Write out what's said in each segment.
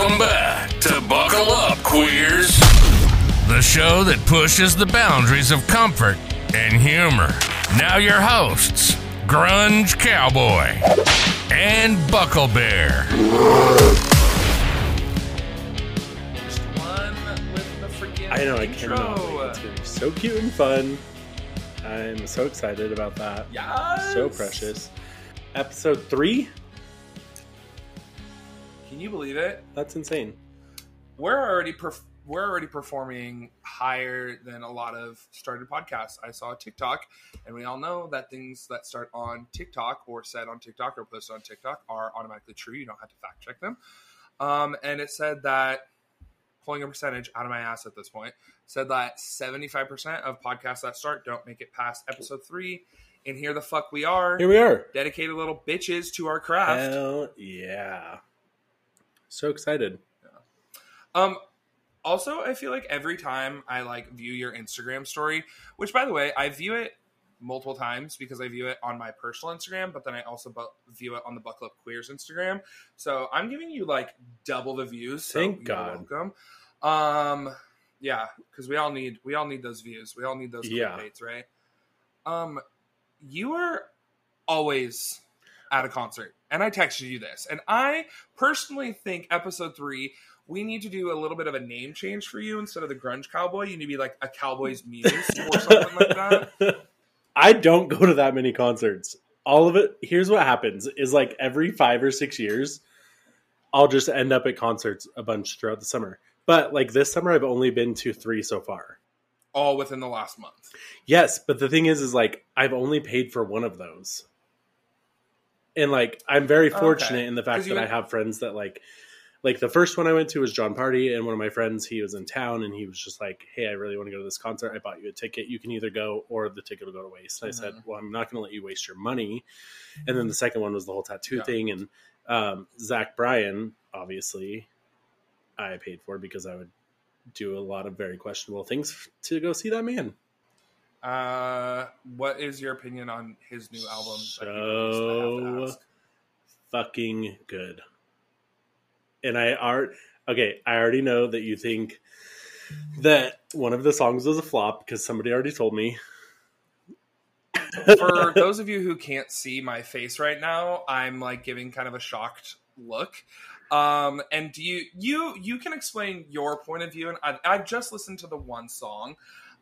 Welcome back to Buckle Up, Queers. The show that pushes the boundaries of comfort and humor. Now, your hosts, Grunge Cowboy and Buckle Bear. I know, I cannot wait. It's going to be so cute and fun. I'm so excited about that. Yes. So precious. Episode three? Can you believe it? That's insane. We're already perf- we're already performing higher than a lot of started podcasts. I saw TikTok, and we all know that things that start on TikTok or said on TikTok or posted on TikTok are automatically true. You don't have to fact check them. Um, and it said that pulling a percentage out of my ass at this point said that 75% of podcasts that start don't make it past episode three. And here the fuck we are, Here we are. dedicated little bitches to our craft. Hell yeah. So excited. Um, also, I feel like every time I like view your Instagram story, which by the way, I view it multiple times because I view it on my personal Instagram, but then I also bu- view it on the Buckle Up Queers Instagram. So I'm giving you like double the views. So Thank you're God. Welcome. Um, yeah, because we all need we all need those views. We all need those Yeah. clickbaits, right? Um, you are always at a concert, and I texted you this, and I personally think episode three we need to do a little bit of a name change for you instead of the grunge cowboy. You need to be like a cowboy's muse or something like that. I don't go to that many concerts. All of it, here's what happens is like every five or six years, I'll just end up at concerts a bunch throughout the summer. But like this summer, I've only been to three so far. All within the last month. Yes, but the thing is, is like I've only paid for one of those, and like I'm very Okay. fortunate in the fact that I have friends that like, like the first one I went to was Jon Pardi, and one of my friends he was in town, and he was just like, "Hey, I really want to go to this concert. I bought you a ticket. You can either go or the ticket will go to waste." And I said, Mhm. "Well, I'm not going to let you waste your money." And then the second one was the whole tattoo Yeah. thing, and um, Zach Bryan, obviously, I paid for because I would do a lot of very questionable things to go see that man. Uh, what is your opinion on his new album? that he released? I have to So fucking good. And I are okay. I already know that you think that one of the songs was a flop because somebody already told me. For those of you who can't see my face right now, I'm like giving kind of a shocked look. Um, and do you you you can explain your point of view? And I, I've just listened to the one song,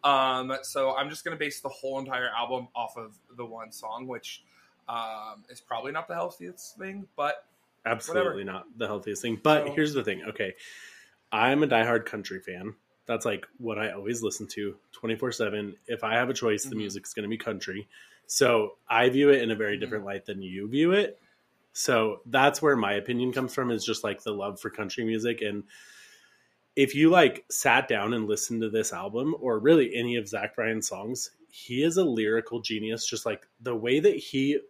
um, so I'm just going to base the whole entire album off of the one song, which um, is probably not the healthiest thing, but Absolutely not the healthiest thing. But So- here's the thing. Okay, I'm a diehard country fan. That's like what I always listen to 24 7. If I have a choice, the Mhm. music's going to be country. So I view it in a very Mhm. different light than you view it. So that's where my opinion comes from is just like the love for country music. And if you like sat down and listened to this album or really any of Zach Bryan's songs, he is a lyrical genius. Just like the way that he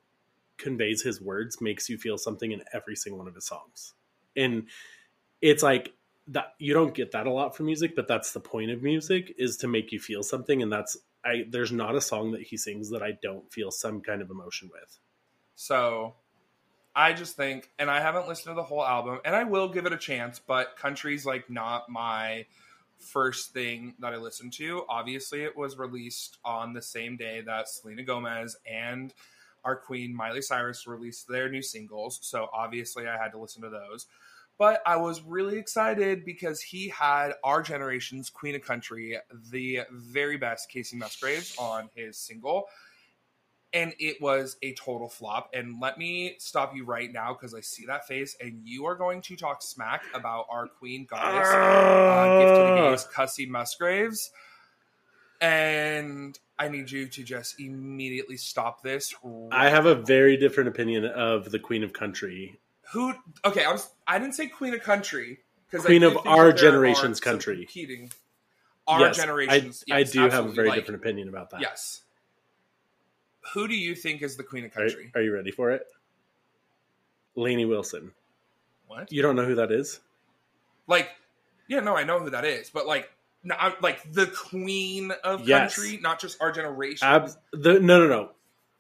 conveys his words makes you feel something in every single one of his songs. And it's like that you don't get that a lot from music, but that's the point of music is to make you feel something and that's I there's not a song that he sings that I don't feel some kind of emotion with. So I just think, and I haven't listened to the whole album, and I will give it a chance, but country's like not my first thing that I listened to. Obviously, it was released on the same day that Selena Gomez and our queen Miley Cyrus released their new singles. So obviously, I had to listen to those. But I was really excited because he had our generation's Queen of Country, the very best Kacey Musgraves, on his single and it was a total flop. And let me stop you right now because I see that face, and you are going to talk smack about our queen goddess, uh, gift to the gays, Kacey Musgraves. And I need you to just immediately stop this. I have a very different opinion of the Queen of Country. who? Okay, I was. I didn't say queen of country because Queen of our generation's country. Competing. Our Yes, generation's. I, I yes, do have a very Like, different opinion about that. Yes. Who do you think is the queen of country? are you ready for it? Lainey Wilson. what? You don't know who that is? Like, yeah, no, I know who that is, but like, no, I'm, like the queen of Yes. country, not just our generation. Ab- the, no, no, no.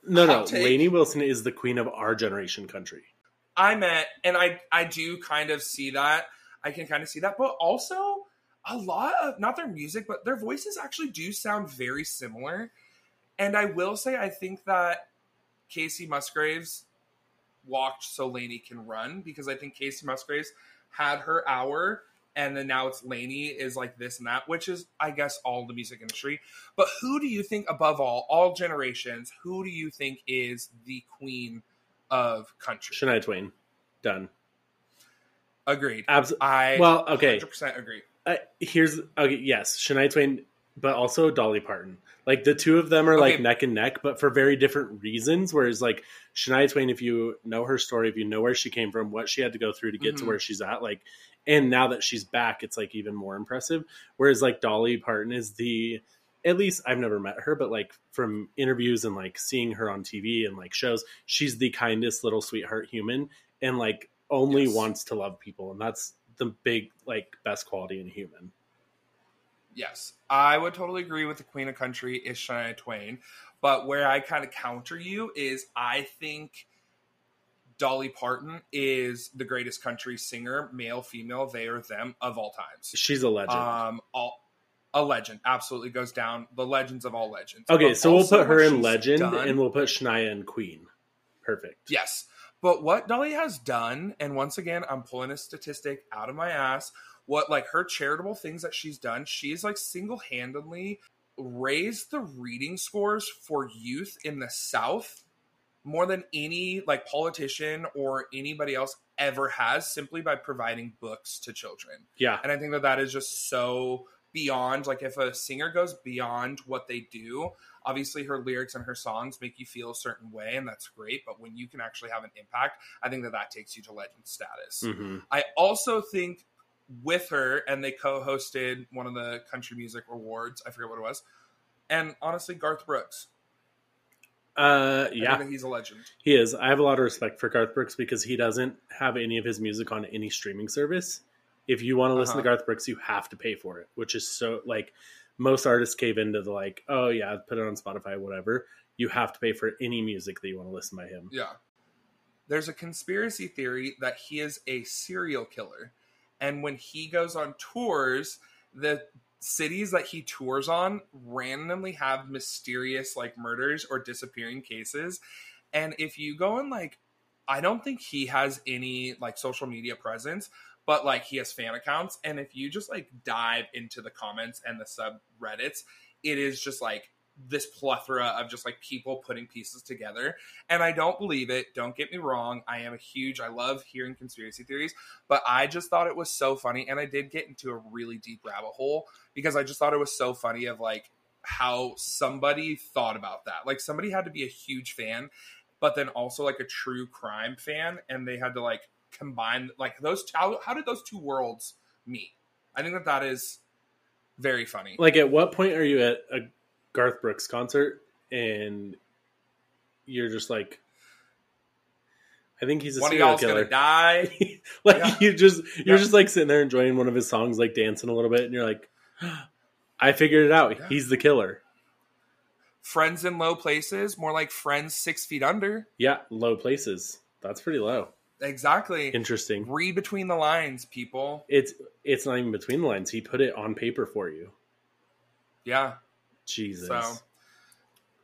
No, no. Take. Lainey Wilson is the queen of our generation country. I meant, and I, I do kind of see that. I can kind of see that. But also, a lot of not their music, but their voices actually do sound very similar. And I will say, I think that Kacey Musgraves walked so Lainey can run because I think Kacey Musgraves had her hour and then now it's Lainey is like this and that, which is, I guess, all the music industry. But who do you think, above all, all generations, who do you think is the queen of country? Shania Twain. Done. Agreed. Absolutely. I Well, okay. 100% agree. Uh, here's okay. Yes, Shania Twain, but also Dolly Parton. Like the two of them are like neck and neck, but for very different reasons. Whereas like Shania Twain, if you know her story, if you know where she came from, what she had to go through to get to Mhm. where she's at, like, and now that she's back, it's like even more impressive. Whereas like Dolly Parton is the at least I've never met her, but like from interviews and like seeing her on TV and like shows, she's the kindest little sweetheart human and like only Yes. wants to love people. And that's the big, like, best quality in a human. Yes, I would totally agree with the Queen of Country is Shania Twain. But where I kind of counter you is I think Dolly Parton is the greatest country singer, male, female, they or them of all times. She's a legend. Um, all a legend absolutely goes down the legends of all legends. okay, But so we'll put her in legend done- and we'll put Shania in queen. Perfect. Yes. But what Dolly has done, and once again, I'm pulling a statistic out of my ass. What like her charitable things that she's done, she's like single handedly raised the reading scores for youth in the South more than any like politician or anybody else ever has simply by providing books to children. Yeah. And I think that that is just so beyond like if a singer goes beyond what they do, obviously her lyrics and her songs make you feel a certain way and that's great, but when you can actually have an impact, I think that that takes you to legend status. hmm I also think with her and they co-hosted one of the country music awards, I forget what it was. And honestly, Garth Brooks. Uh, I yeah, think he's a legend. he is. I have a lot of respect for Garth Brooks because he doesn't have any of his music on any streaming service. If you want to listen to Uh-huh. Garth Brooks, you have to pay for it, which is so like most artists cave into the like, oh yeah, put it on Spotify, whatever. You have to pay for any music that you want to listen by him. Yeah. There's a conspiracy theory that he is a serial killer. And when he goes on tours, the cities that he tours on randomly have mysterious like murders or disappearing cases. And if you go and like I don't think he has any like social media presence, but like he has fan accounts and if you just like dive into the comments and the subreddits, it is just like this plethora of just like people putting pieces together and I don't believe it. Don't get me wrong. I am a huge, I love hearing conspiracy theories, but I just thought it was so funny. And I did get into a really deep rabbit hole because I just thought it was so funny of like how somebody thought about that. Like somebody had to be a huge fan, but then also like a true crime fan. And they had to like combine, like those, how, how did those two worlds meet? I think that that is very funny. Like, at what point are you at a Garth Brooks concert and you're just like, I think he's a One of serial y'all's killer. gonna die. like Yeah. you just you're Yeah. just like sitting there enjoying one of his songs, like dancing a little bit, and you're like, I figured it out. Yeah. He's the killer. Friends in low places, more like friends six feet under. Yeah, low places. That's pretty low. Exactly. Interesting. Read between the lines, people. It's it's not even between the lines. He put it on paper for you. Yeah. Jesus. So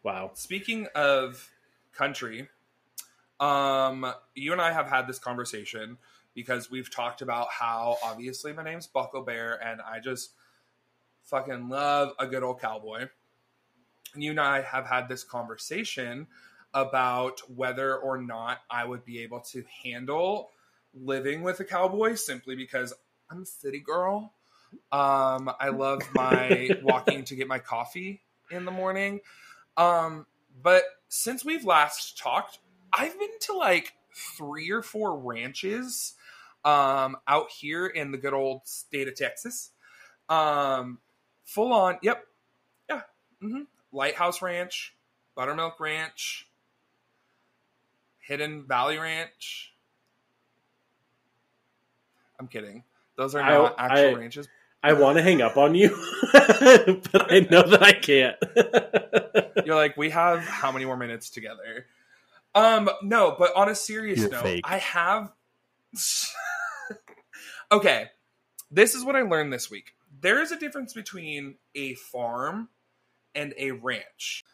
Wow. speaking of country, um, you and I have had this conversation because we've talked about how obviously my name's Buckle Bear and I just fucking love a good old cowboy. And you and I have had this conversation about whether or not I would be able to handle living with a cowboy simply because I'm a city girl. Um, I love my walking to get my coffee in the morning. Um, but since we've last talked, I've been to like three or four ranches um, out here in the good old state of Texas. Um, full on, yep, yeah, hmm Lighthouse Ranch, Buttermilk Ranch, Hidden Valley Ranch. I'm kidding. Those are I- not actual I- ranches. I want to hang up on you, but I know that I can't. You're like, we have how many more minutes together? Um, no, but on a serious You're note, fake. I have. okay, this is what I learned this week. There is a difference between a farm and a ranch.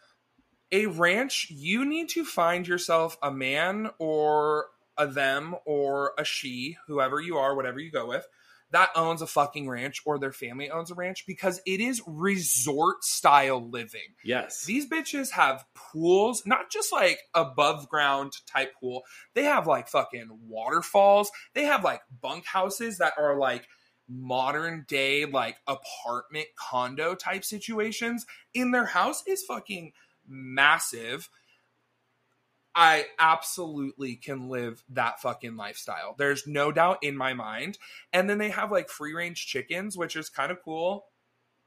A ranch, you need to find yourself a man or a them or a she, whoever you are, whatever you go with, that owns a fucking ranch or their family owns a ranch because it is resort style living. Yes. These bitches have pools, not just like above ground type pool. They have like fucking waterfalls. They have like bunk houses that are like modern day like apartment condo type situations. In their house is fucking massive. I absolutely can live that fucking lifestyle. There's no doubt in my mind. And then they have like free range chickens, which is kind of cool.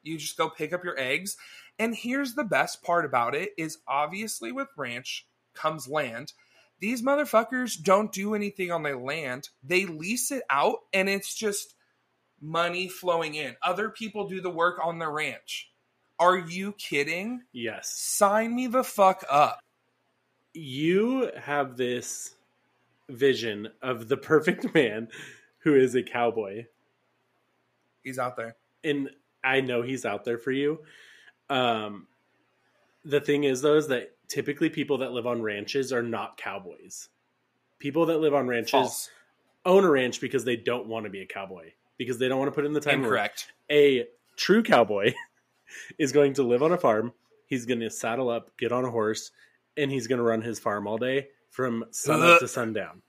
You just go pick up your eggs. And here's the best part about it is obviously with ranch comes land. These motherfuckers don't do anything on their land. They lease it out and it's just money flowing in. Other people do the work on the ranch. Are you kidding? Yes. Sign me the fuck up. You have this vision of the perfect man who is a cowboy. He's out there. And I know he's out there for you. Um the thing is though is that typically people that live on ranches are not cowboys. People that live on ranches False. own a ranch because they don't want to be a cowboy because they don't want to put in the time work. Incorrect. a true cowboy is going to live on a farm. He's going to saddle up, get on a horse, and he's going to run his farm all day from sun up to sundown.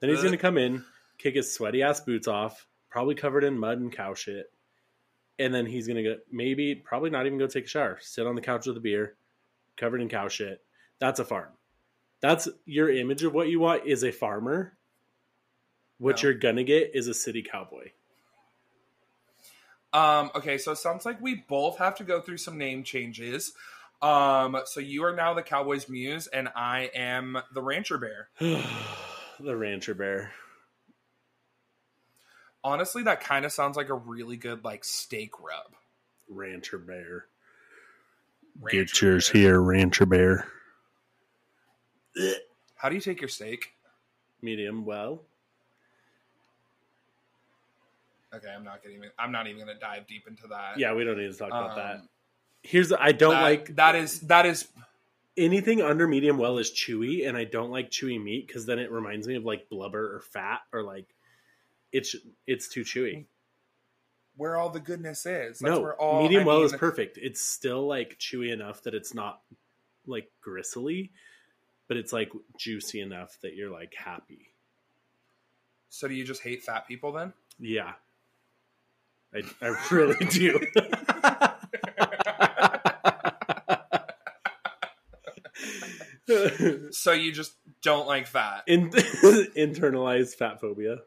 Then he's going to come in, kick his sweaty ass boots off, probably covered in mud and cow shit. And then he's going to go, maybe, probably not even go take a shower, sit on the couch with a beer, covered in cow shit. That's a farm. That's your image of what you want is a farmer. What No. you're going to get is a city cowboy. Um, okay, so it sounds like we both have to go through some name changes. Um, so you are now the Cowboys Muse, and I am the Rancher Bear. the rancher bear. Honestly, that kind of sounds like a really good like steak rub. Rancher bear. Rancher Bear. here, rancher bear. How do you take your steak? Medium well. Okay, I'm not getting. I'm not even going to dive deep into that. Yeah, we don't need to talk about Um, that. Here's the, I don't that- like that. Is that is anything under medium well is chewy, and I don't like chewy meat because then it reminds me of like blubber or fat or like it's it's too chewy. where all the goodness is. That's no, where all medium I well mean, is perfect. It's still like chewy enough that it's not like gristly, but it's like juicy enough that you're like happy. So do you just hate fat people then? Yeah. I, I really do. So you just don't like fat. In, internalized fat phobia.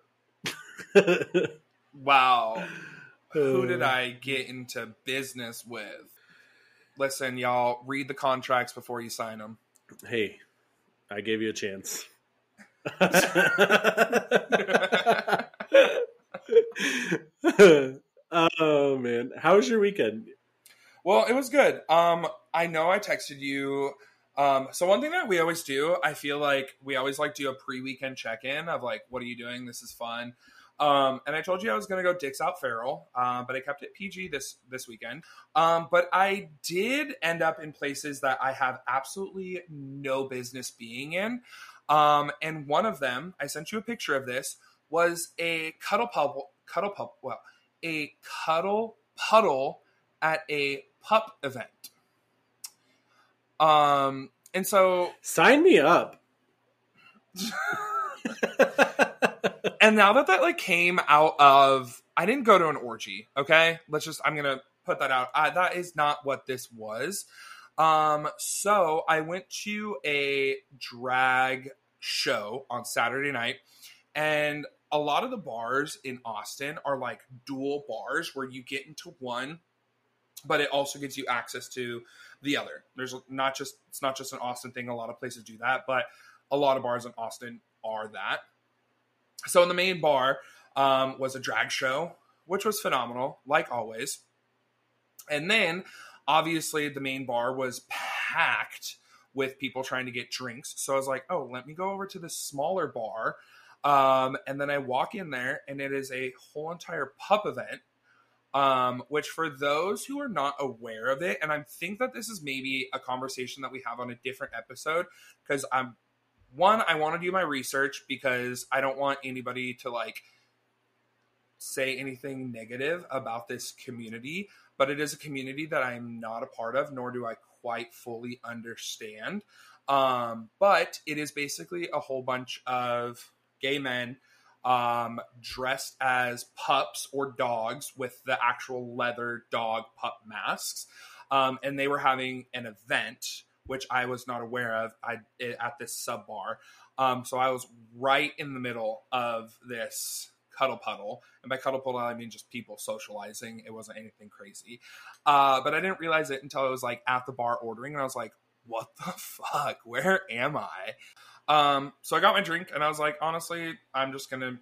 Wow. Who did Uh, I get into business with? Listen, y'all, read the contracts before you sign them. Hey, I gave you a chance. oh man, how was your weekend? Well, it was good. Um, I know I texted you. Um, so one thing that we always do, I feel like we always like do a pre-weekend check-in of like, what are you doing? This is fun. Um, and I told you I was gonna go dicks out feral, uh, but I kept it PG this this weekend. Um, but I did end up in places that I have absolutely no business being in. Um, and one of them, I sent you a picture of this, was a cuddle pup, cuddle pup, well, a cuddle puddle at a pup event. Um, and so, Sign me up. and now that that like came out of, I didn't go to an orgy. Okay, let's just, I'm gonna put that out. Uh, that is not what this was. Um, so I went to a drag show on Saturday night, and a lot of the bars in Austin are like dual bars where you get into one, but it also gives you access to the other. There's not just it's not just an Austin thing. A lot of places do that, but a lot of bars in Austin are that. So in the main bar um, was a drag show, which was phenomenal, like always. And then obviously the main bar was packed with people trying to get drinks. So I was like, oh, let me go over to this smaller bar Um, and then I walk in there, and it is a whole entire pup event. Um, which for those who are not aware of it, and I think that this is maybe a conversation that we have on a different episode, because I'm one, I want to do my research because I don't want anybody to like say anything negative about this community, but it is a community that I'm not a part of, nor do I quite fully understand. Um, but it is basically a whole bunch of gay men um, dressed as pups or dogs with the actual leather dog pup masks. Um, and they were having an event, which I was not aware of I, at this sub bar. Um, so I was right in the middle of this cuddle puddle. And by cuddle puddle, I mean just people socializing. It wasn't anything crazy. Uh, but I didn't realize it until I was like at the bar ordering, and I was like, what the fuck? Where am I? Um, so I got my drink, and I was like, honestly, I'm just gonna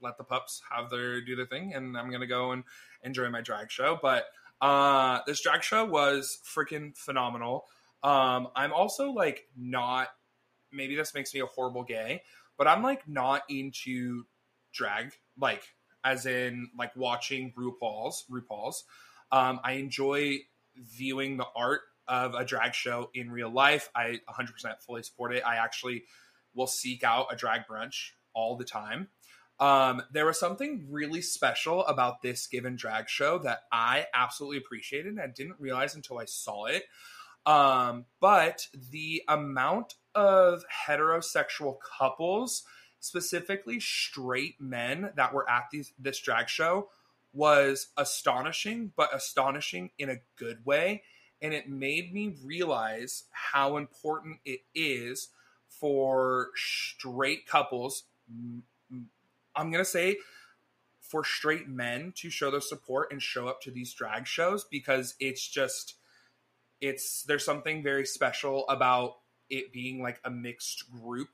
let the pups have their do their thing, and I'm gonna go and enjoy my drag show. But uh, this drag show was freaking phenomenal. Um, I'm also like not. Maybe this makes me a horrible gay, but I'm like not into drag, like as in like watching RuPaul's RuPaul's. Um, I enjoy viewing the art of a drag show in real life. I 100% fully support it. I actually will seek out a drag brunch all the time. Um, there was something really special about this given drag show that I absolutely appreciated. And I didn't realize until I saw it. Um, but the amount of heterosexual couples specifically straight men that were at these this drag show was astonishing, but astonishing in a good way. And it made me realize how important it is for straight couples. I'm going to say for straight men to show their support and show up to these drag shows because it's just, it's, there's something very special about it being like a mixed group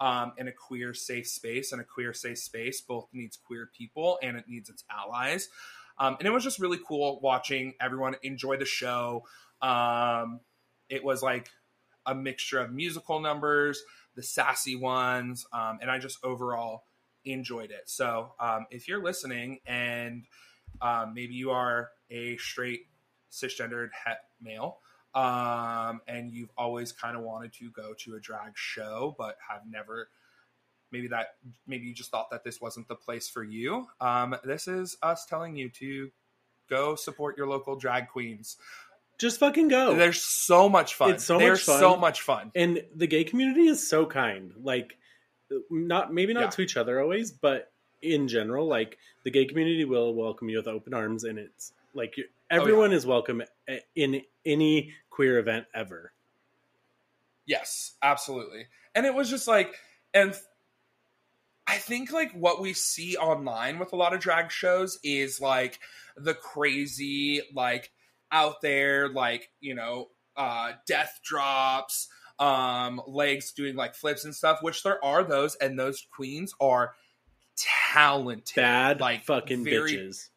um, in a queer safe space. And a queer safe space both needs queer people and it needs its allies. Um, and it was just really cool watching everyone enjoy the show. Um, it was like a mixture of musical numbers, the sassy ones, um, and I just overall enjoyed it. So um, if you're listening and um, maybe you are a straight cisgendered het male, um, and you've always kind of wanted to go to a drag show but have never maybe that maybe you just thought that this wasn't the place for you. Um, this is us telling you to go support your local drag queens. Just fucking go. They're so much fun. It's so they're much fun. so much fun. And the gay community is so kind. Like not maybe not Yeah. to each other always but in general like the gay community will welcome you with open arms and it's like everyone is welcome in any queer event ever. Yes, absolutely. And it was just like, and I think like what we see online with a lot of drag shows is like the crazy, like out there, like, you know, uh, death drops, um, legs doing like flips and stuff, which there are those, and those queens are talented. bad like fucking very, bitches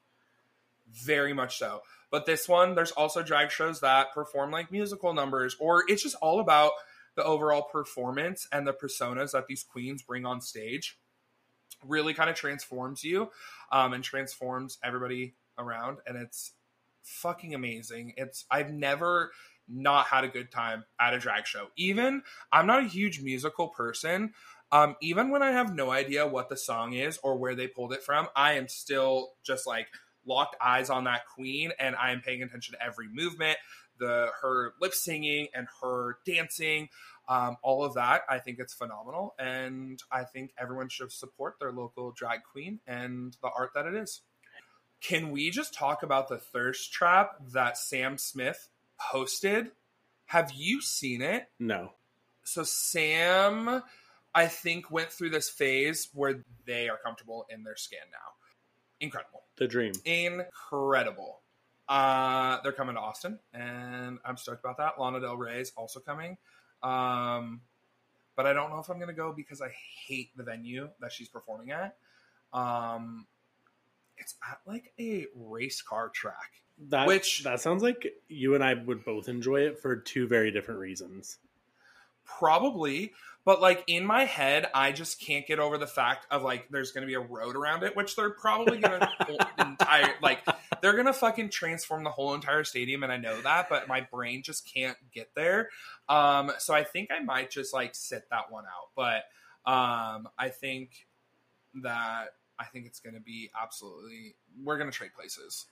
very much so. But this one, there's also drag shows that perform like musical numbers, or it's just all about the overall performance and the personas that these queens bring on stage. Really kind of transforms you um, and transforms everybody around, and it's fucking amazing. It's I've never not had a good time at a drag show. Even I'm not a huge musical person. Um, even when I have no idea what the song is or where they pulled it from, I am still just like locked eyes on that queen and I am paying attention to every movement, the her lip syncing and her dancing, um, all of that. I think it's phenomenal, and I think everyone should support their local drag queen and the art that it is. Can we just talk about the thirst trap that Sam Smith posted? Have you seen it? no so Sam, I think, went through this phase where they are comfortable in their skin now. Incredible. the dream Incredible. Uh, they're coming to Austin, and I'm stoked about that. Lana Del Rey is also coming. Um, but I don't know if I'm going to go because I hate the venue that she's performing at. Um, it's at like a race car track. that Which- that sounds like you and i would both enjoy it for two very different reasons Probably, but like in my head, I just can't get over the fact of like there's going to be a road around it, which they're probably going to entire like they're going to fucking transform the whole entire stadium, and I know that, but my brain just can't get there. Um, so I think I might just like sit that one out, but um, I think that I think it's going to be absolutely we're going to trade places.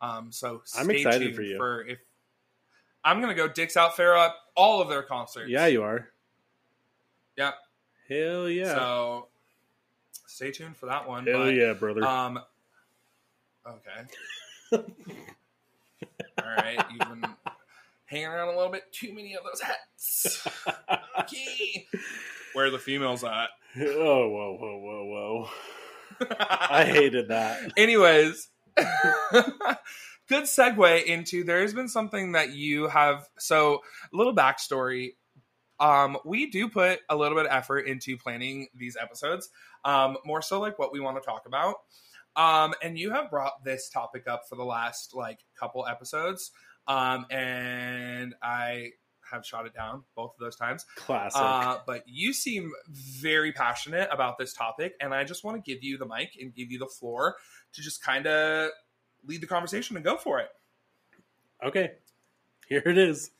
Um, so I'm stay excited tuned for you. For if I'm going to go Dicks Out Fair Up all of their concerts. Yeah, you are. Yep. Hell yeah. So stay tuned for that one. Hell but, yeah, brother. Um. Okay. All right, you've been hanging around a little bit too many of those hats. Okay. Where are the females at? oh, whoa, whoa, whoa, whoa. I hated that. Anyways, good segue into there has been something that you have. So, a little backstory. Um, we do put a little bit of effort into planning these episodes, um, more so like what we want to talk about. Um, and you have brought this topic up for the last like couple episodes, um, and I have shot it down both of those times. Classic. Uh, but you seem very passionate about this topic, and I just want to give you the mic and give you the floor to just kind of lead the conversation and go for it. okay. Here it is.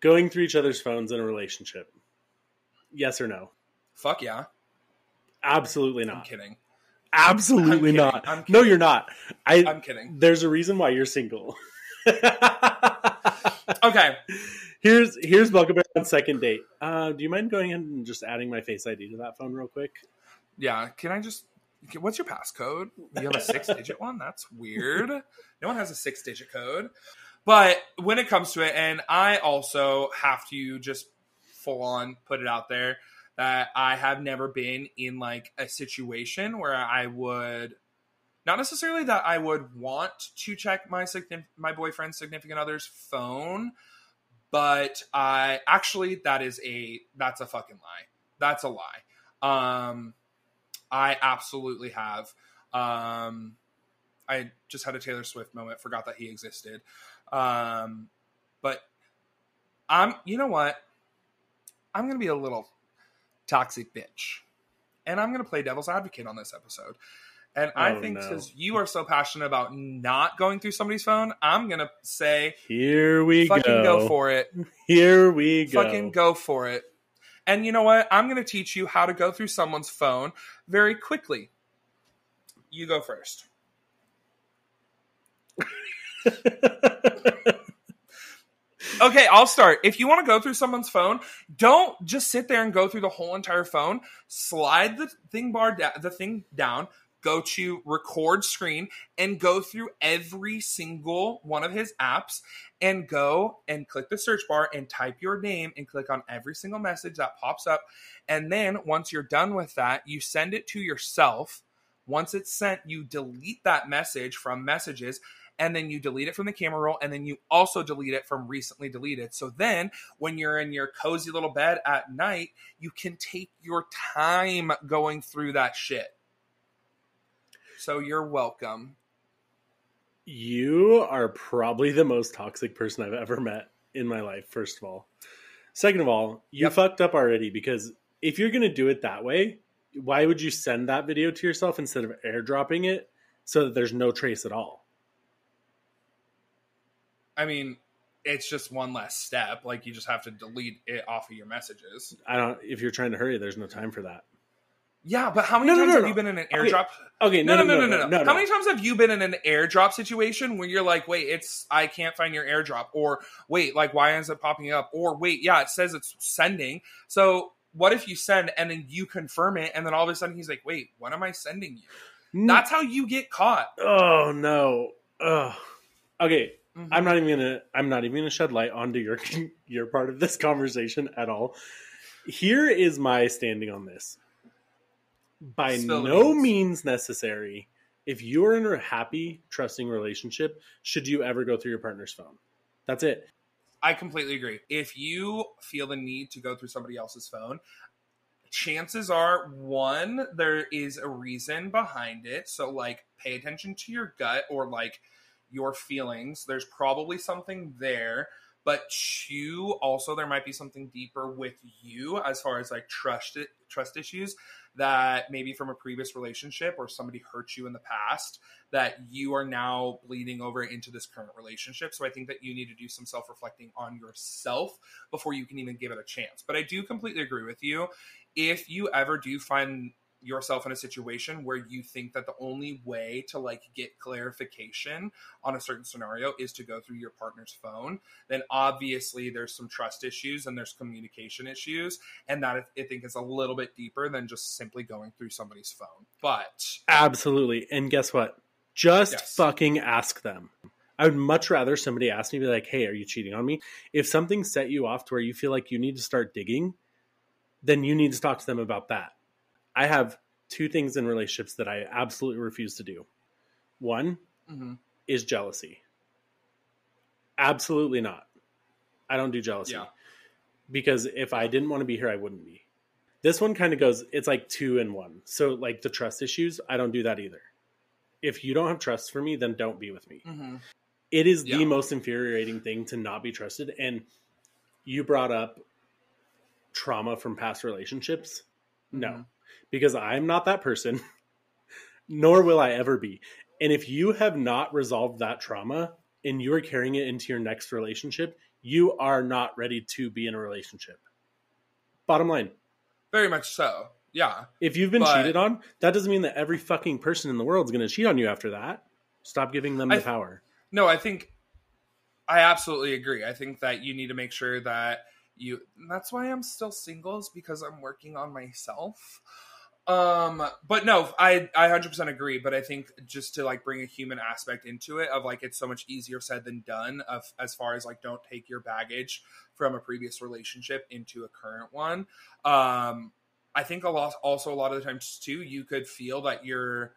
Going through each other's phones in a relationship. Yes or no? Fuck yeah. Absolutely not. I'm not. kidding. Absolutely not. No, you're not. I I'm kidding. there's a reason why you're single. Okay. here's here's Welcome Bear on second date. Uh, do you mind going ahead and just adding my face ID to that phone real quick? Yeah. Can I just. What's your passcode? You have a six digit one? That's weird. No one has a six digit code. But when it comes to it, and I also have to just full on put it out there I have never been in like a situation where I would not necessarily that I would want to check my my boyfriend's significant other's phone, but I actually that is a that's a fucking lie. That's a lie. Um I absolutely have. Um I just had a Taylor Swift moment, forgot that he existed. Um but I'm you know what? I'm going to be a little toxic bitch. And I'm going to play devil's advocate on this episode. And I Oh, think no. because you are so passionate about not going through somebody's phone, I'm going to say, Here we fucking go. go for it. Here we go. Fucking go for it. And you know what? I'm going to teach you how to go through someone's phone very quickly. You go first. Okay, I'll start. If you want to go through someone's phone, don't just sit there and go through the whole entire phone. Slide the thing bar da- the thing down, go to record screen and go through every single one of his apps and go and click the search bar and type your name and click on every single message that pops up. And then once you're done with that, you send it to yourself. Once it's sent, you delete that message from messages and then you delete it from the camera roll and then you also delete it from recently deleted. So then when you're in your cozy little bed at night, you can take your time going through that shit. So you're welcome. You are probably the most toxic person I've ever met in my life, first of all. Second of all, you Yep. fucked up already because if you're going to do it that way, why would you send that video to yourself instead of airdropping it so that there's no trace at all? I mean, it's just one less step. Like you just have to delete it off of your messages. I don't if you're trying to hurry, there's no time for that. Yeah, but how many No, times no, have no. you been in an airdrop? Okay, No, no, no, no, no, no. How many times have you been in an airdrop situation where you're like, wait, it's I can't find your airdrop, or wait, like why is it popping up, or wait, yeah, it says it's sending. So what if you send and then you confirm it, and then all of a sudden he's like, wait, what am I sending you? That's how you get caught. Oh no. Ugh. Okay, Mhm. I'm not even gonna I'm not even gonna shed light onto your your part of this conversation at all. Here is my standing on this. By no beans. means necessary, if you're in a happy, trusting relationship, should you ever go through your partner's phone. That's it. I completely agree. If you feel the need to go through somebody else's phone, chances are one, there is a reason behind it. So, like, pay attention to your gut or like your feelings. There's probably something there. but two also there might be something deeper with you as far as like trust it trust issues that maybe from a previous relationship or somebody hurt you in the past that you are now bleeding over into this current relationship. So I think that you need to do some self reflecting on yourself before you can even give it a chance. But I do completely agree with you. If you ever do find yourself in a situation where you think that the only way to like get clarification on a certain scenario is to go through your partner's phone then obviously there's some trust issues and there's communication issues and that i think is a little bit deeper than just simply going through somebody's phone but absolutely and guess what just Yes. fucking ask them I would much rather somebody ask me, be like, hey, are you cheating on me? If something set you off to where you feel like you need to start digging, then you need to talk to them about that. I have two things in relationships that I absolutely refuse to do. One Mhm. is jealousy. Absolutely not. I don't do jealousy. Yeah. Because if I didn't want to be here, I wouldn't be. This one kind of goes, it's like two in one. So, like the trust issues, I don't do that either. If you don't have trust for me, then don't be with me. Mhm. It is Yeah. the most infuriating thing to not be trusted. And you brought up trauma from past relationships. No, Mhm. Because I'm not that person, nor will I ever be. And if you have not resolved that trauma and you are carrying it into your next relationship, you are not ready to be in a relationship. Bottom line, very much so yeah if you've been But- cheated on, that doesn't mean that every fucking person in the world is going to cheat on you after that. Stop giving them the th- power. No, I think I absolutely agree. I think that you need to make sure that you that's why I'm still single is because I'm working on myself. Um but no, I I 100% agree, but I think just to like bring a human aspect into it of like it's so much easier said than done of as far as like don't take your baggage from a previous relationship into a current one. Um I think a lot also a lot of the times too you could feel that you're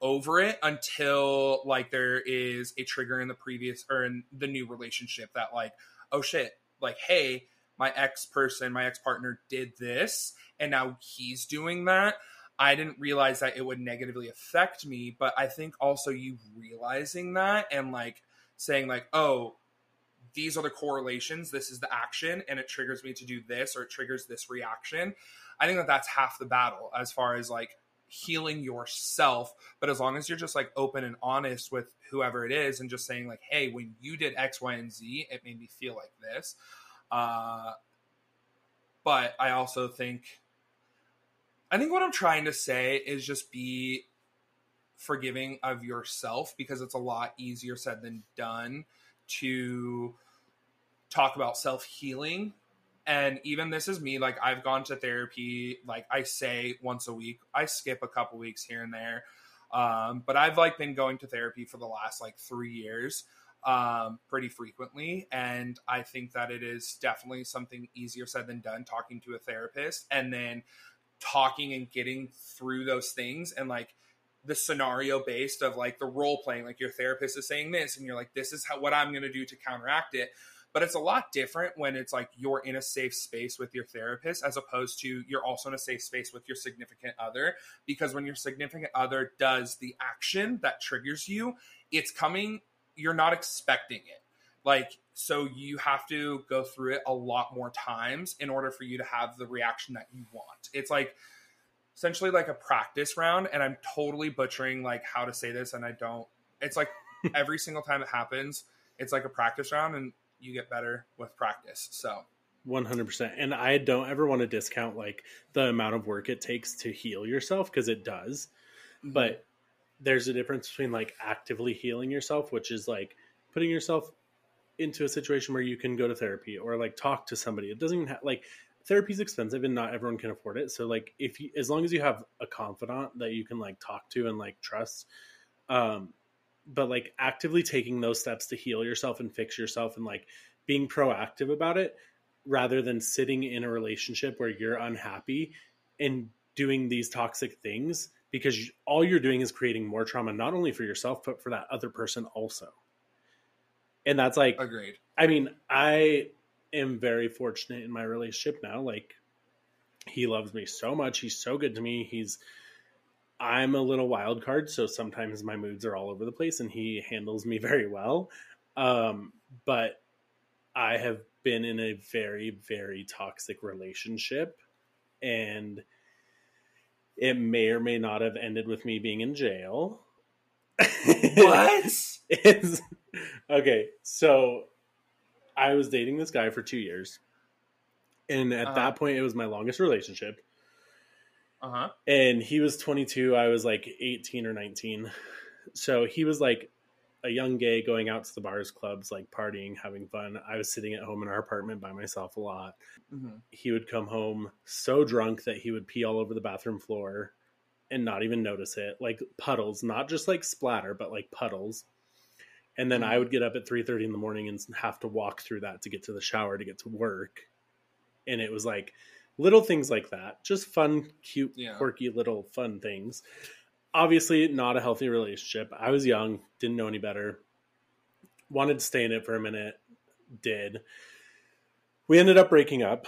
over it until like there is a trigger in the previous or in the new relationship that like oh shit like hey my ex person my ex partner did this and now he's doing that. I didn't realize that it would negatively affect me but i think also you realizing that and like saying like oh these are the correlations. This is the action and it triggers me to do this or it triggers this reaction. I think that that's half the battle as far as like healing yourself. But as long as you're just like open and honest with whoever it is and just saying like hey when you did x y and z it made me feel like this uh but i also think i think what i'm trying to say is just be forgiving of yourself because it's a lot easier said than done to talk about self healing and even this is me like i've gone to therapy like i say once a week i skip a couple weeks here and there. Um, but i've like been going to therapy for the last like three years um, pretty frequently and i think that it is definitely something easier said than done talking to a therapist and then talking and getting through those things and like the scenario based of like the role playing like your therapist is saying this and you're like this is how what i'm going to do to counteract it. But it's a lot different when it's like you're in a safe space with your therapist as opposed to you're also in a safe space with your significant other because when your significant other does the action that triggers you it's coming you're not expecting it. Like so you have to go through it a lot more times in order for you to have the reaction that you want. It's like essentially like a practice round and i'm totally butchering like how to say this and i don't it's like every single time it happens it's like a practice round and you get better with practice so. 100% and i don't ever want to discount like the amount of work it takes to heal yourself because it does. But there's a difference between like actively healing yourself which is like putting yourself into a situation where you can go to therapy or like talk to somebody. It doesn't even have like therapy's expensive and not everyone can afford it. So like if you as long as you have a confidant that you can like talk to and like trust um but like actively taking those steps to heal yourself and fix yourself and like being proactive about it rather than sitting in a relationship where you're unhappy and doing these toxic things because all you're doing is creating more trauma not only for yourself but for that other person also and that's like agreed I mean, I am very fortunate in my relationship now. Like, he loves me so much. He's so good to me. He's, I'm a little wild card, so sometimes my moods are all over the place, and he handles me very well. Um, but I have been in a very, very toxic relationship, and it may or may not have ended with me being in jail. What? It's okay. So I was dating this guy for two years, and at Uh-huh. that point, it was my longest relationship. Uh huh. And he was 22. I was like 18 or 19. So he was like a young gay going out to the bars, clubs, like partying, having fun. I was sitting at home in our apartment by myself a lot. hmm He would come home so drunk that he would pee all over the bathroom floor and not even notice it. Like puddles not just like splatter but like puddles. And then i would get up at 3.30 in the morning and have to walk through that to get to the shower to get to work. And it was like little things like that. Just fun cute Yeah. quirky little fun things obviously not a healthy relationship i was young didn't know any better wanted to stay in it for a minute did we ended up breaking up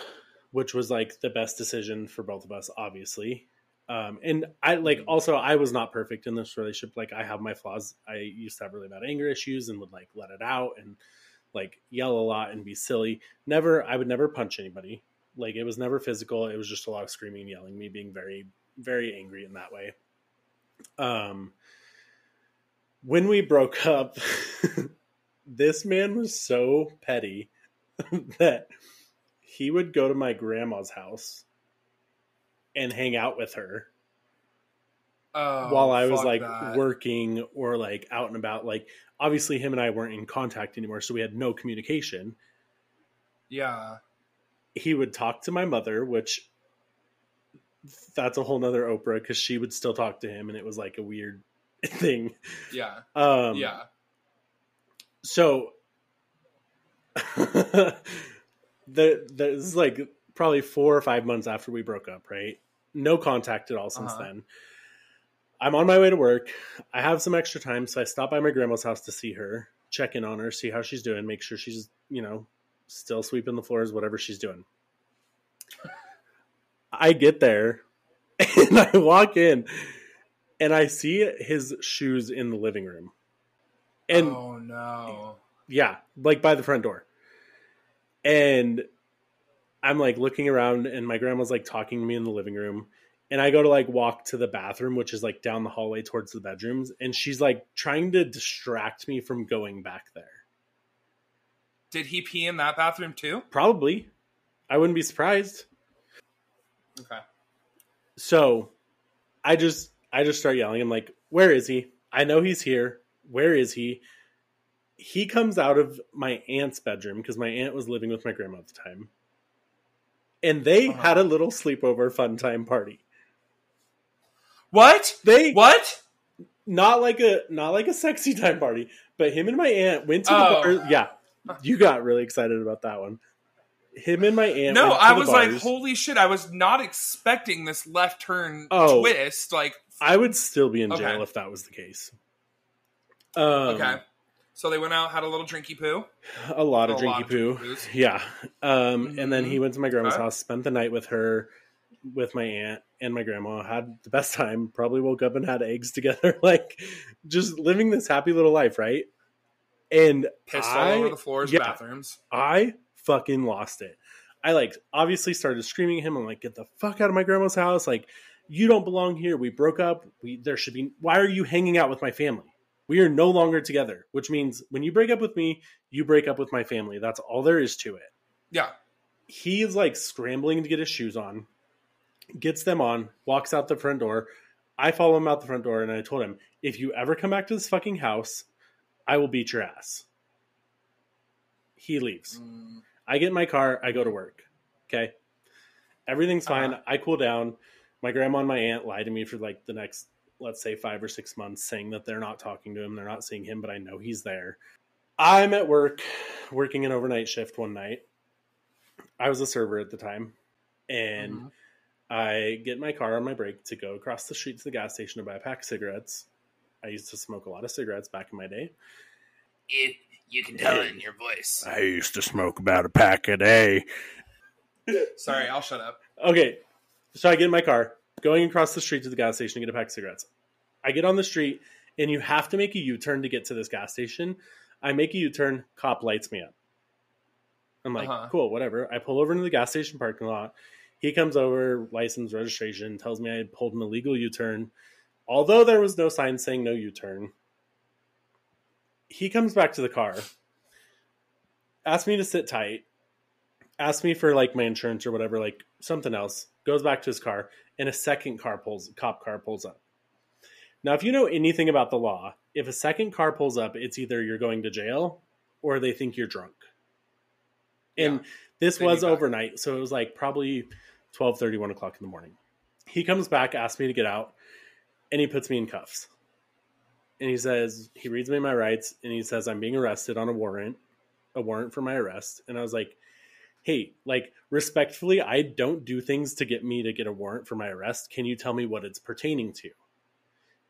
which was like the best decision for both of us obviously um, and I like also I was not perfect in this relationship. Like I have my flaws. I used to have really bad anger issues and would like let it out and like yell a lot and be silly. Never, I would never punch anybody. Like it was never physical. It was just a lot of screaming, and yelling, me being very, very angry in that way. Um, when we broke up, this man was so petty that he would go to my grandma's house and hang out with her Oh, while I was like that. working or like out and about. Like obviously him and I weren't in contact anymore, so we had no communication. Yeah. He would talk to my mother, which that's a whole nother Oprah because she would still talk to him, and it was like a weird thing. Yeah. Um, yeah. So the the this is like probably four or five months after we broke up, right? No contact at all since Uh-huh. then. I'm on my way to work. I have some extra time, so I stop by my grandma's house to see her, check in on her, see how she's doing, make sure she's, you know, still sweeping the floors, whatever she's doing. I get there and I walk in and I see his shoes in the living room. And oh no. yeah, like by the front door. And I'm like looking around, and my grandma's like talking to me in the living room. And I go to like walk to the bathroom, which is like down the hallway towards the bedrooms. And she's like trying to distract me from going back there. Did he pee in that bathroom too? Probably. I wouldn't be surprised. Okay. So I just I just start yelling. I'm like, where is he? I know he's here. Where is he? He comes out of my aunt's bedroom because my aunt was living with my grandma at the time. And they Uh-huh. had a little sleepover fun time party. What? They What? not like a not like a sexy time party, but him and my aunt went to Oh. the bar. Yeah. You got really excited about that one. Him and my aunt No, I was like, holy shit! I was not expecting this left turn Oh. twist. Like, I would still be in jail Okay. if that was the case. Um, okay. So they went out, had a little drinky poo. a lot of A lot drinky of poo. drinky poos. Yeah. Um, And then he went to my grandma's Okay. house, spent the night with her, with my aunt and my grandma, had the best time, probably woke up and had eggs together, like just living this happy little life, right? And Pissed I, all over the floors, yeah. bathrooms. I fucking lost it. I like obviously started screaming at him. I'm like, get the fuck out of my grandma's house. Like, you don't belong here. We broke up. We there should be why are you hanging out with my family? We are no longer together, which means when you break up with me, you break up with my family. That's all there is to it. Yeah. He is like scrambling to get his shoes on, gets them on, walks out the front door. I follow him out the front door and I told him, if you ever come back to this fucking house, I will beat your ass. He leaves. Mm, I get in my car, I go to work. Okay. Everything's fine. Uh-huh. I cool down. My grandma and my aunt lie to me for like the next, let's say, five or six months, saying that they're not talking to him, they're not seeing him, but I know he's there. I'm at work, working an overnight shift one night. I was a server at the time. And mhm. I get my car on my break to go across the street to the gas station to buy a pack of cigarettes. I used to smoke a lot of cigarettes back in my day. It, you can tell it in your voice. I used to smoke about a pack a day. Sorry, I'll shut up. Okay, so I get in my car, going across the street to the gas station to get a pack of cigarettes. I get on the street, and you have to make a U turn to get to this gas station. I make a U turn, cop lights me up. I'm like, Uh-huh. cool, whatever. I pull over into the gas station parking lot. He comes over, license, registration, tells me I pulled an illegal U turn, although there was no sign saying no U turn. He comes back to the car, asks me to sit tight, asks me for like my insurance or whatever, like something else, goes back to his car, and a second car pulls, cop car pulls up. Now, if you know anything about the law, if a second car pulls up, it's either you're going to jail or they think you're drunk. And Yeah. this was overnight, so it was like probably 12 1 o'clock in the morning. He comes back, asks me to get out, and he puts me in cuffs. And he says, he reads me my rights, and he says, I'm being arrested on a warrant, a warrant for my arrest. And I was like, hey, like, respectfully, I don't do things to get me to get a warrant for my arrest. Can you tell me what it's pertaining to?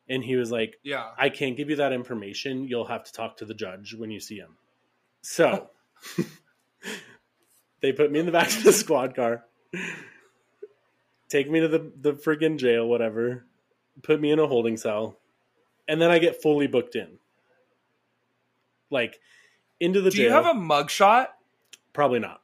And he was like, Yeah. I can't give you that information. You'll have to talk to the judge when you see him. So they put me in the back of the squad car, take me to the, the friggin' jail, whatever, put me in a holding cell, and then I get fully booked in. Like into the Do jail. you have a mugshot? Probably not.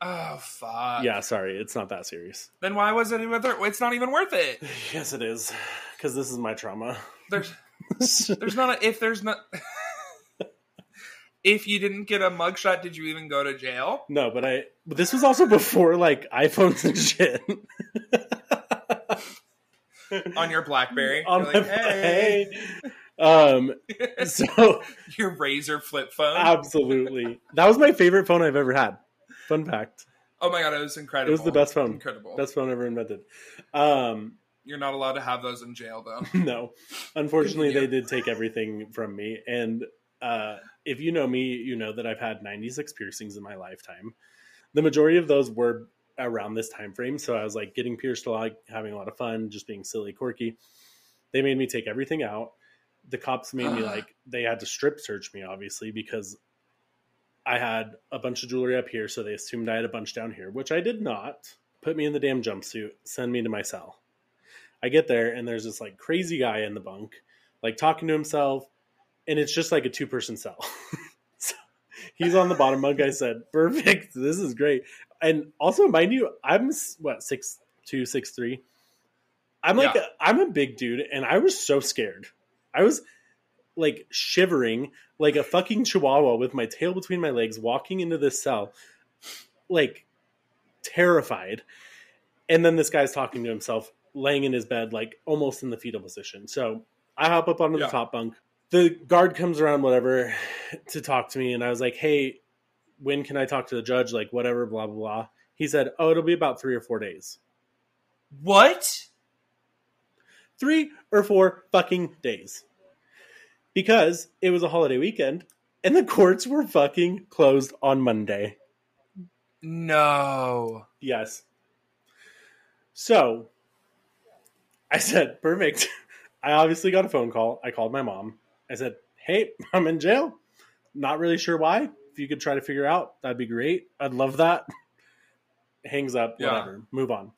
Oh fuck. yeah, sorry, it's not that serious. Then why was it even? It's not even worth it. Yes, it is, because this is my trauma. There's there's not a, if there's not if you didn't get a mugshot, did you even go to jail? no, but I. But this was also before like iPhones and shit. On your BlackBerry, on You're my like, hey, hey. Um. So your RAZR flip phone. absolutely, that was my favorite phone I've ever had. Fun fact: oh my god, it was incredible. it was the best phone. Incredible. Best phone ever invented. Um. You're not allowed to have those in jail though. no unfortunately they did take everything from me and uh, if you know me you know that i've had 96 piercings in my lifetime the majority of those were around this time frame so i was like getting pierced a lot having a lot of fun just being silly quirky they made me take everything out the cops made me like they had to strip search me obviously because i had a bunch of jewelry up here so they assumed i had a bunch down here which i did not put me in the damn jumpsuit send me to my cell I get there and there's this like crazy guy in the bunk, like talking to himself, and it's just like a two person cell. so he's on the bottom bunk. I said, "Perfect, this is great." And also, mind you, I'm what six two, six three. I'm like Yeah. a, I'm a big dude, and I was so scared. I was like shivering like a fucking chihuahua with my tail between my legs, walking into this cell, like terrified. And then this guy's talking to himself, laying in his bed, like almost in the fetal position. So I hop up onto Yeah. the top bunk. The guard comes around, whatever, to talk to me. And I was like, hey, when can I talk to the judge? Like, whatever, blah, blah, blah. He said, oh, it'll be about three or four days. What? Three or four fucking days. Because it was a holiday weekend and the courts were fucking closed on Monday. No. Yes. So I said, perfect. I obviously got a phone call. I called my mom. I said, hey, I'm in jail. Not really sure why. If you could try to figure out, that'd be great. I'd love that. Hangs up, Yeah. whatever. Move on.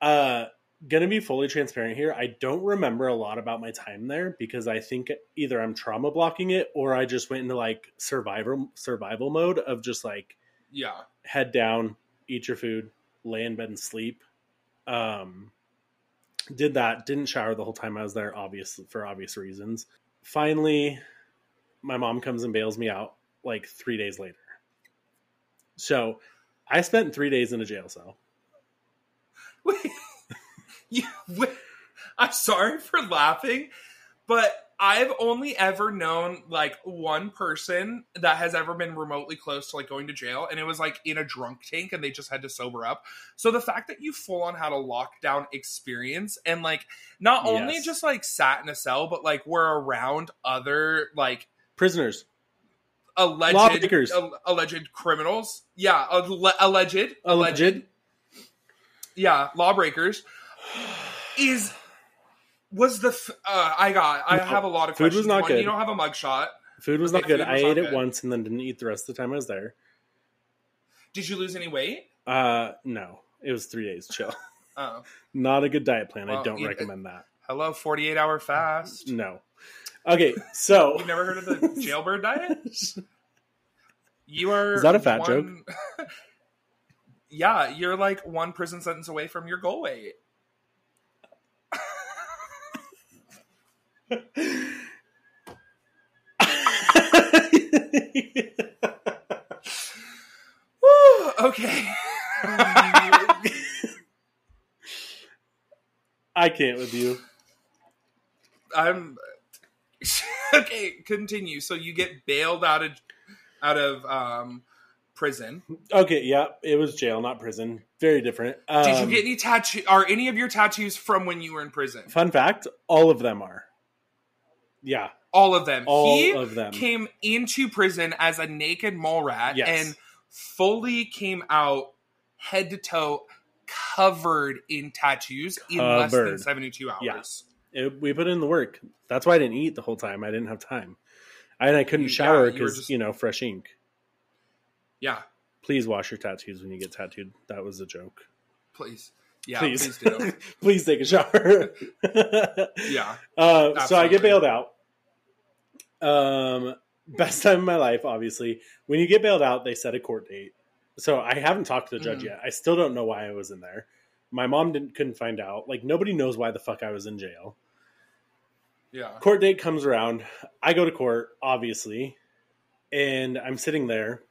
Uh, gonna be fully transparent here. I don't remember a lot about my time there because I think either I'm trauma blocking it or I just went into like survival survival mode of just like Yeah. head down, eat your food, lay in bed and sleep. Um, did that. Didn't shower the whole time I was there, obvious for obvious reasons. Finally, my mom comes and bails me out like three days later. So I spent three days in a jail cell. Wait. you, wait. I'm sorry for laughing, but I've only ever known like one person that has ever been remotely close to like going to jail, and it was like in a drunk tank, and they just had to sober up. So the fact that you full on had a lockdown experience, and like not only Yes. just like sat in a cell, but like were around other like Prisoners, alleged Lawbreakers. alleged criminals, yeah, alle- alleged, alleged. yeah, lawbreakers is was the f- uh, I got I No, have a lot of food was not One, good. You don't have a mugshot. Food was Okay, not good. I ate it good. once and then didn't eat the rest of the time I was there. Did you lose any weight? Uh, no, it was three days. Chill. Oh, Not a good diet plan. I don't recommend that. hello, forty eight hour fast. No. Okay, so You've never heard of the jailbird diet? You are. Is that a fat one- yeah, you're like one prison sentence away from your goal weight. Woo, okay. I can't with you. I'm okay. Continue. So you get bailed out of out of um, prison. Okay, yeah, it was jail, not prison. Very different. Um, Did you get any tattoo? Are any of your tattoos from when you were in prison? Fun fact: all of them are. Yeah, All of them. all he of them. came into prison as a naked mole rat Yes. and fully came out head to toe covered in tattoos in less than 72 hours. Yeah. It- we put in the work. That's why I didn't eat the whole time. I didn't have time, and I couldn't You- shower yeah, you because just- you know fresh ink. Yeah, Please wash your tattoos when you get tattooed. That was a joke. please. Yeah, please, please, do. please take a shower. yeah. Uh, so I get bailed out. Um, best time of my life, obviously. When you get bailed out, they set a court date. So I haven't talked to the judge Mhm. yet. I still don't know why I was in there. My mom didn't couldn't find out. Like nobody knows why the fuck I was in jail. Yeah. Court date comes around. I go to court, obviously, and I'm sitting there,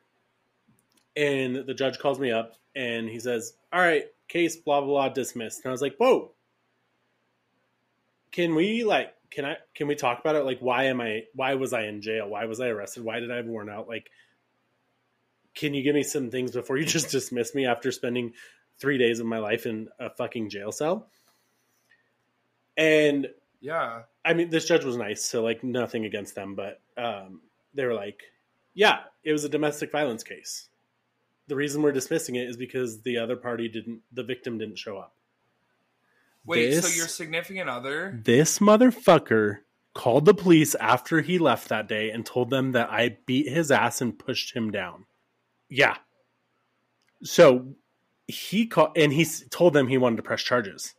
and the judge calls me up and he says, "All right, case blah blah blah dismissed." And I was like, "Whoa, can we like can I can we talk about it? Like, why am I why was I in jail? Why was I arrested? Why did I have warrant out? Like, can you give me some things before you just dismiss me after spending three days of my life in a fucking jail cell?" And Yeah. I mean, this judge was nice, so like nothing against them, but um, they were like, "Yeah, it was a domestic violence case. The reason we're dismissing it is because the other party didn't, the victim didn't show up." Wait, This- so your significant other? This motherfucker called the police after he left that day and told them that I beat his ass and pushed him down. Yeah. So he called and he told them he wanted to press charges.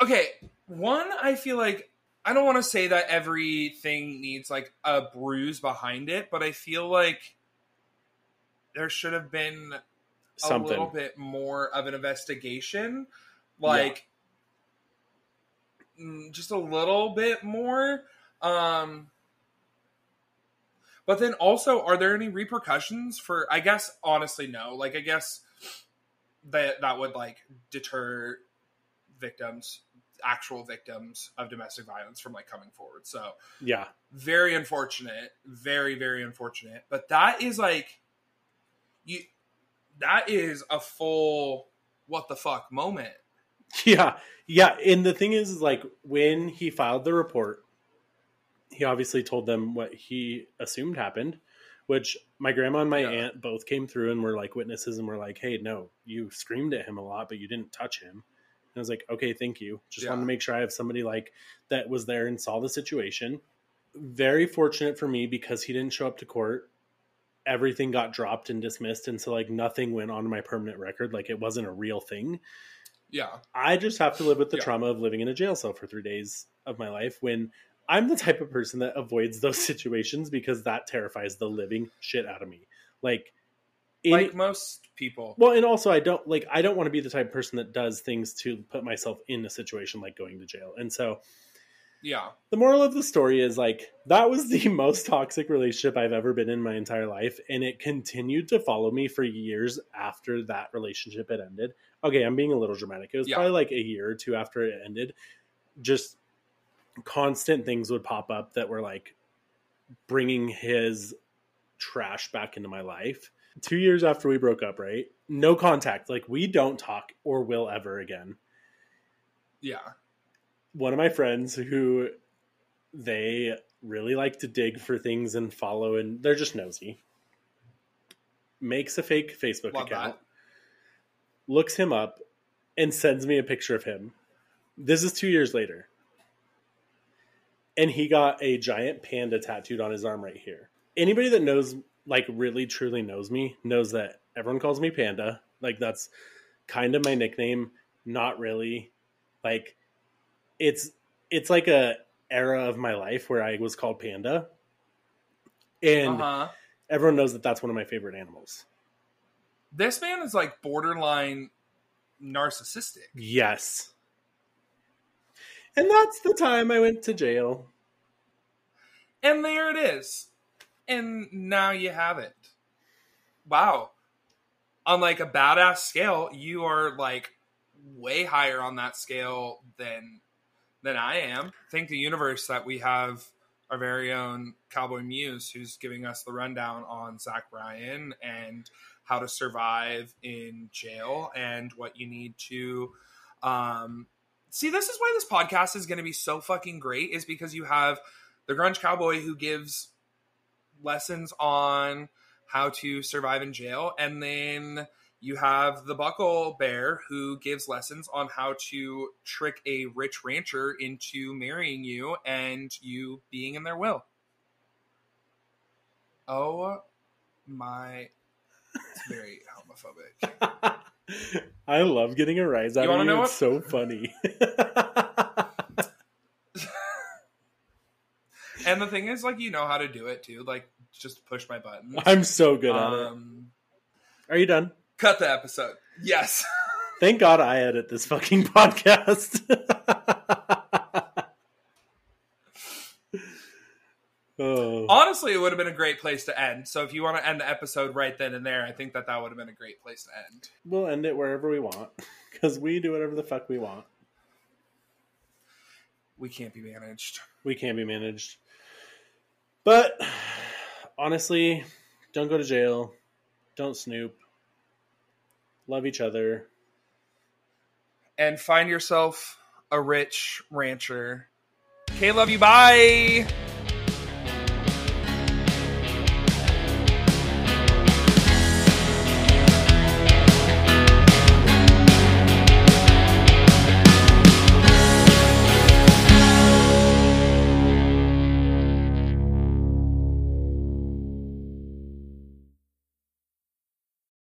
Okay, one, I feel like I don't want to say that everything needs like a bruise behind it, but I feel like there should have been a Something. little bit more of an investigation, like mm, just a little bit more. Um, but then also, are there any repercussions for? I guess honestly, no. Like, I guess that that would like deter victims, actual victims of domestic violence, from like coming forward. So Yeah. very unfortunate very very unfortunate but that is like you that is a full what the fuck moment Yeah, yeah. And the thing is, is like when he filed the report, he obviously told them what he assumed happened. Which my grandma and my Yeah. aunt both came through and were like witnesses and were like, "Hey, no, you screamed at him a lot, but you didn't touch him." And I was like, "Okay, thank you. Just wanted to make sure I have somebody like that was there and saw the situation." Very fortunate for me because he didn't show up to court. Everything got dropped and dismissed, and so like nothing went on my permanent record. Like it wasn't a real thing. yeah I just have to live with the Yeah. trauma of living in a jail cell for three days of my life when I'm the type of person that avoids those situations because that terrifies the living shit out of me. Like, any, like most people well, and also I don't like I don't want to be the type of person that does things to put myself in a situation like going to jail. And so yeah the moral of the story is like that was the most toxic relationship I've ever been in my entire life, and it continued to follow me for years after that relationship had ended. Okay, I'm being a little dramatic. It was Yeah. probably like a year or two after it ended. Just constant things would pop up that were like bringing his trash back into my life. Two years after we broke up, right? No contact. Like we don't talk or will ever again yeah one of my friends who they really like to dig for things and follow and they're just nosy makes a fake facebook Love account that. looks him up and sends me a picture of him this is two years later and he got a giant panda tattooed on his arm right here anybody that knows like really truly knows me knows that everyone calls me panda like that's kind of my nickname not really like it's it's like a era of my life where I was called Panda. And uh-huh everyone knows that that's one of my favorite animals. This man is like borderline narcissistic. Yes. And that's the time I went to jail. And there it is. And now you have it. Wow. On like a badass scale, you are like way higher on that scale than than I am. Thank the universe that we have our very own Cowboy Muse who's giving us the rundown on Zach Bryan and how to survive in jail and what you need to um see this is why this podcast is going to be so fucking great is because you have the grunge cowboy who gives lessons on how to survive in jail and then you have the buckle bear who gives lessons on how to trick a rich rancher into marrying you and you being in their will oh my it's very homophobic I love getting a rise out You of you. know it's so funny. and the thing is like you know how to do it too like just push my buttons I'm so good at it. um Are you done? cut the episode yes Thank God I edit this fucking podcast. oh. honestly it would have been a great place to end so if you want to end the episode right then and there i think that that would have been a great place to end We'll end it wherever we want because we do whatever the fuck we want. we can't be managed We can't be managed. But honestly, don't go to jail. Don't snoop. Love each other. and find yourself a rich rancher okay love you bye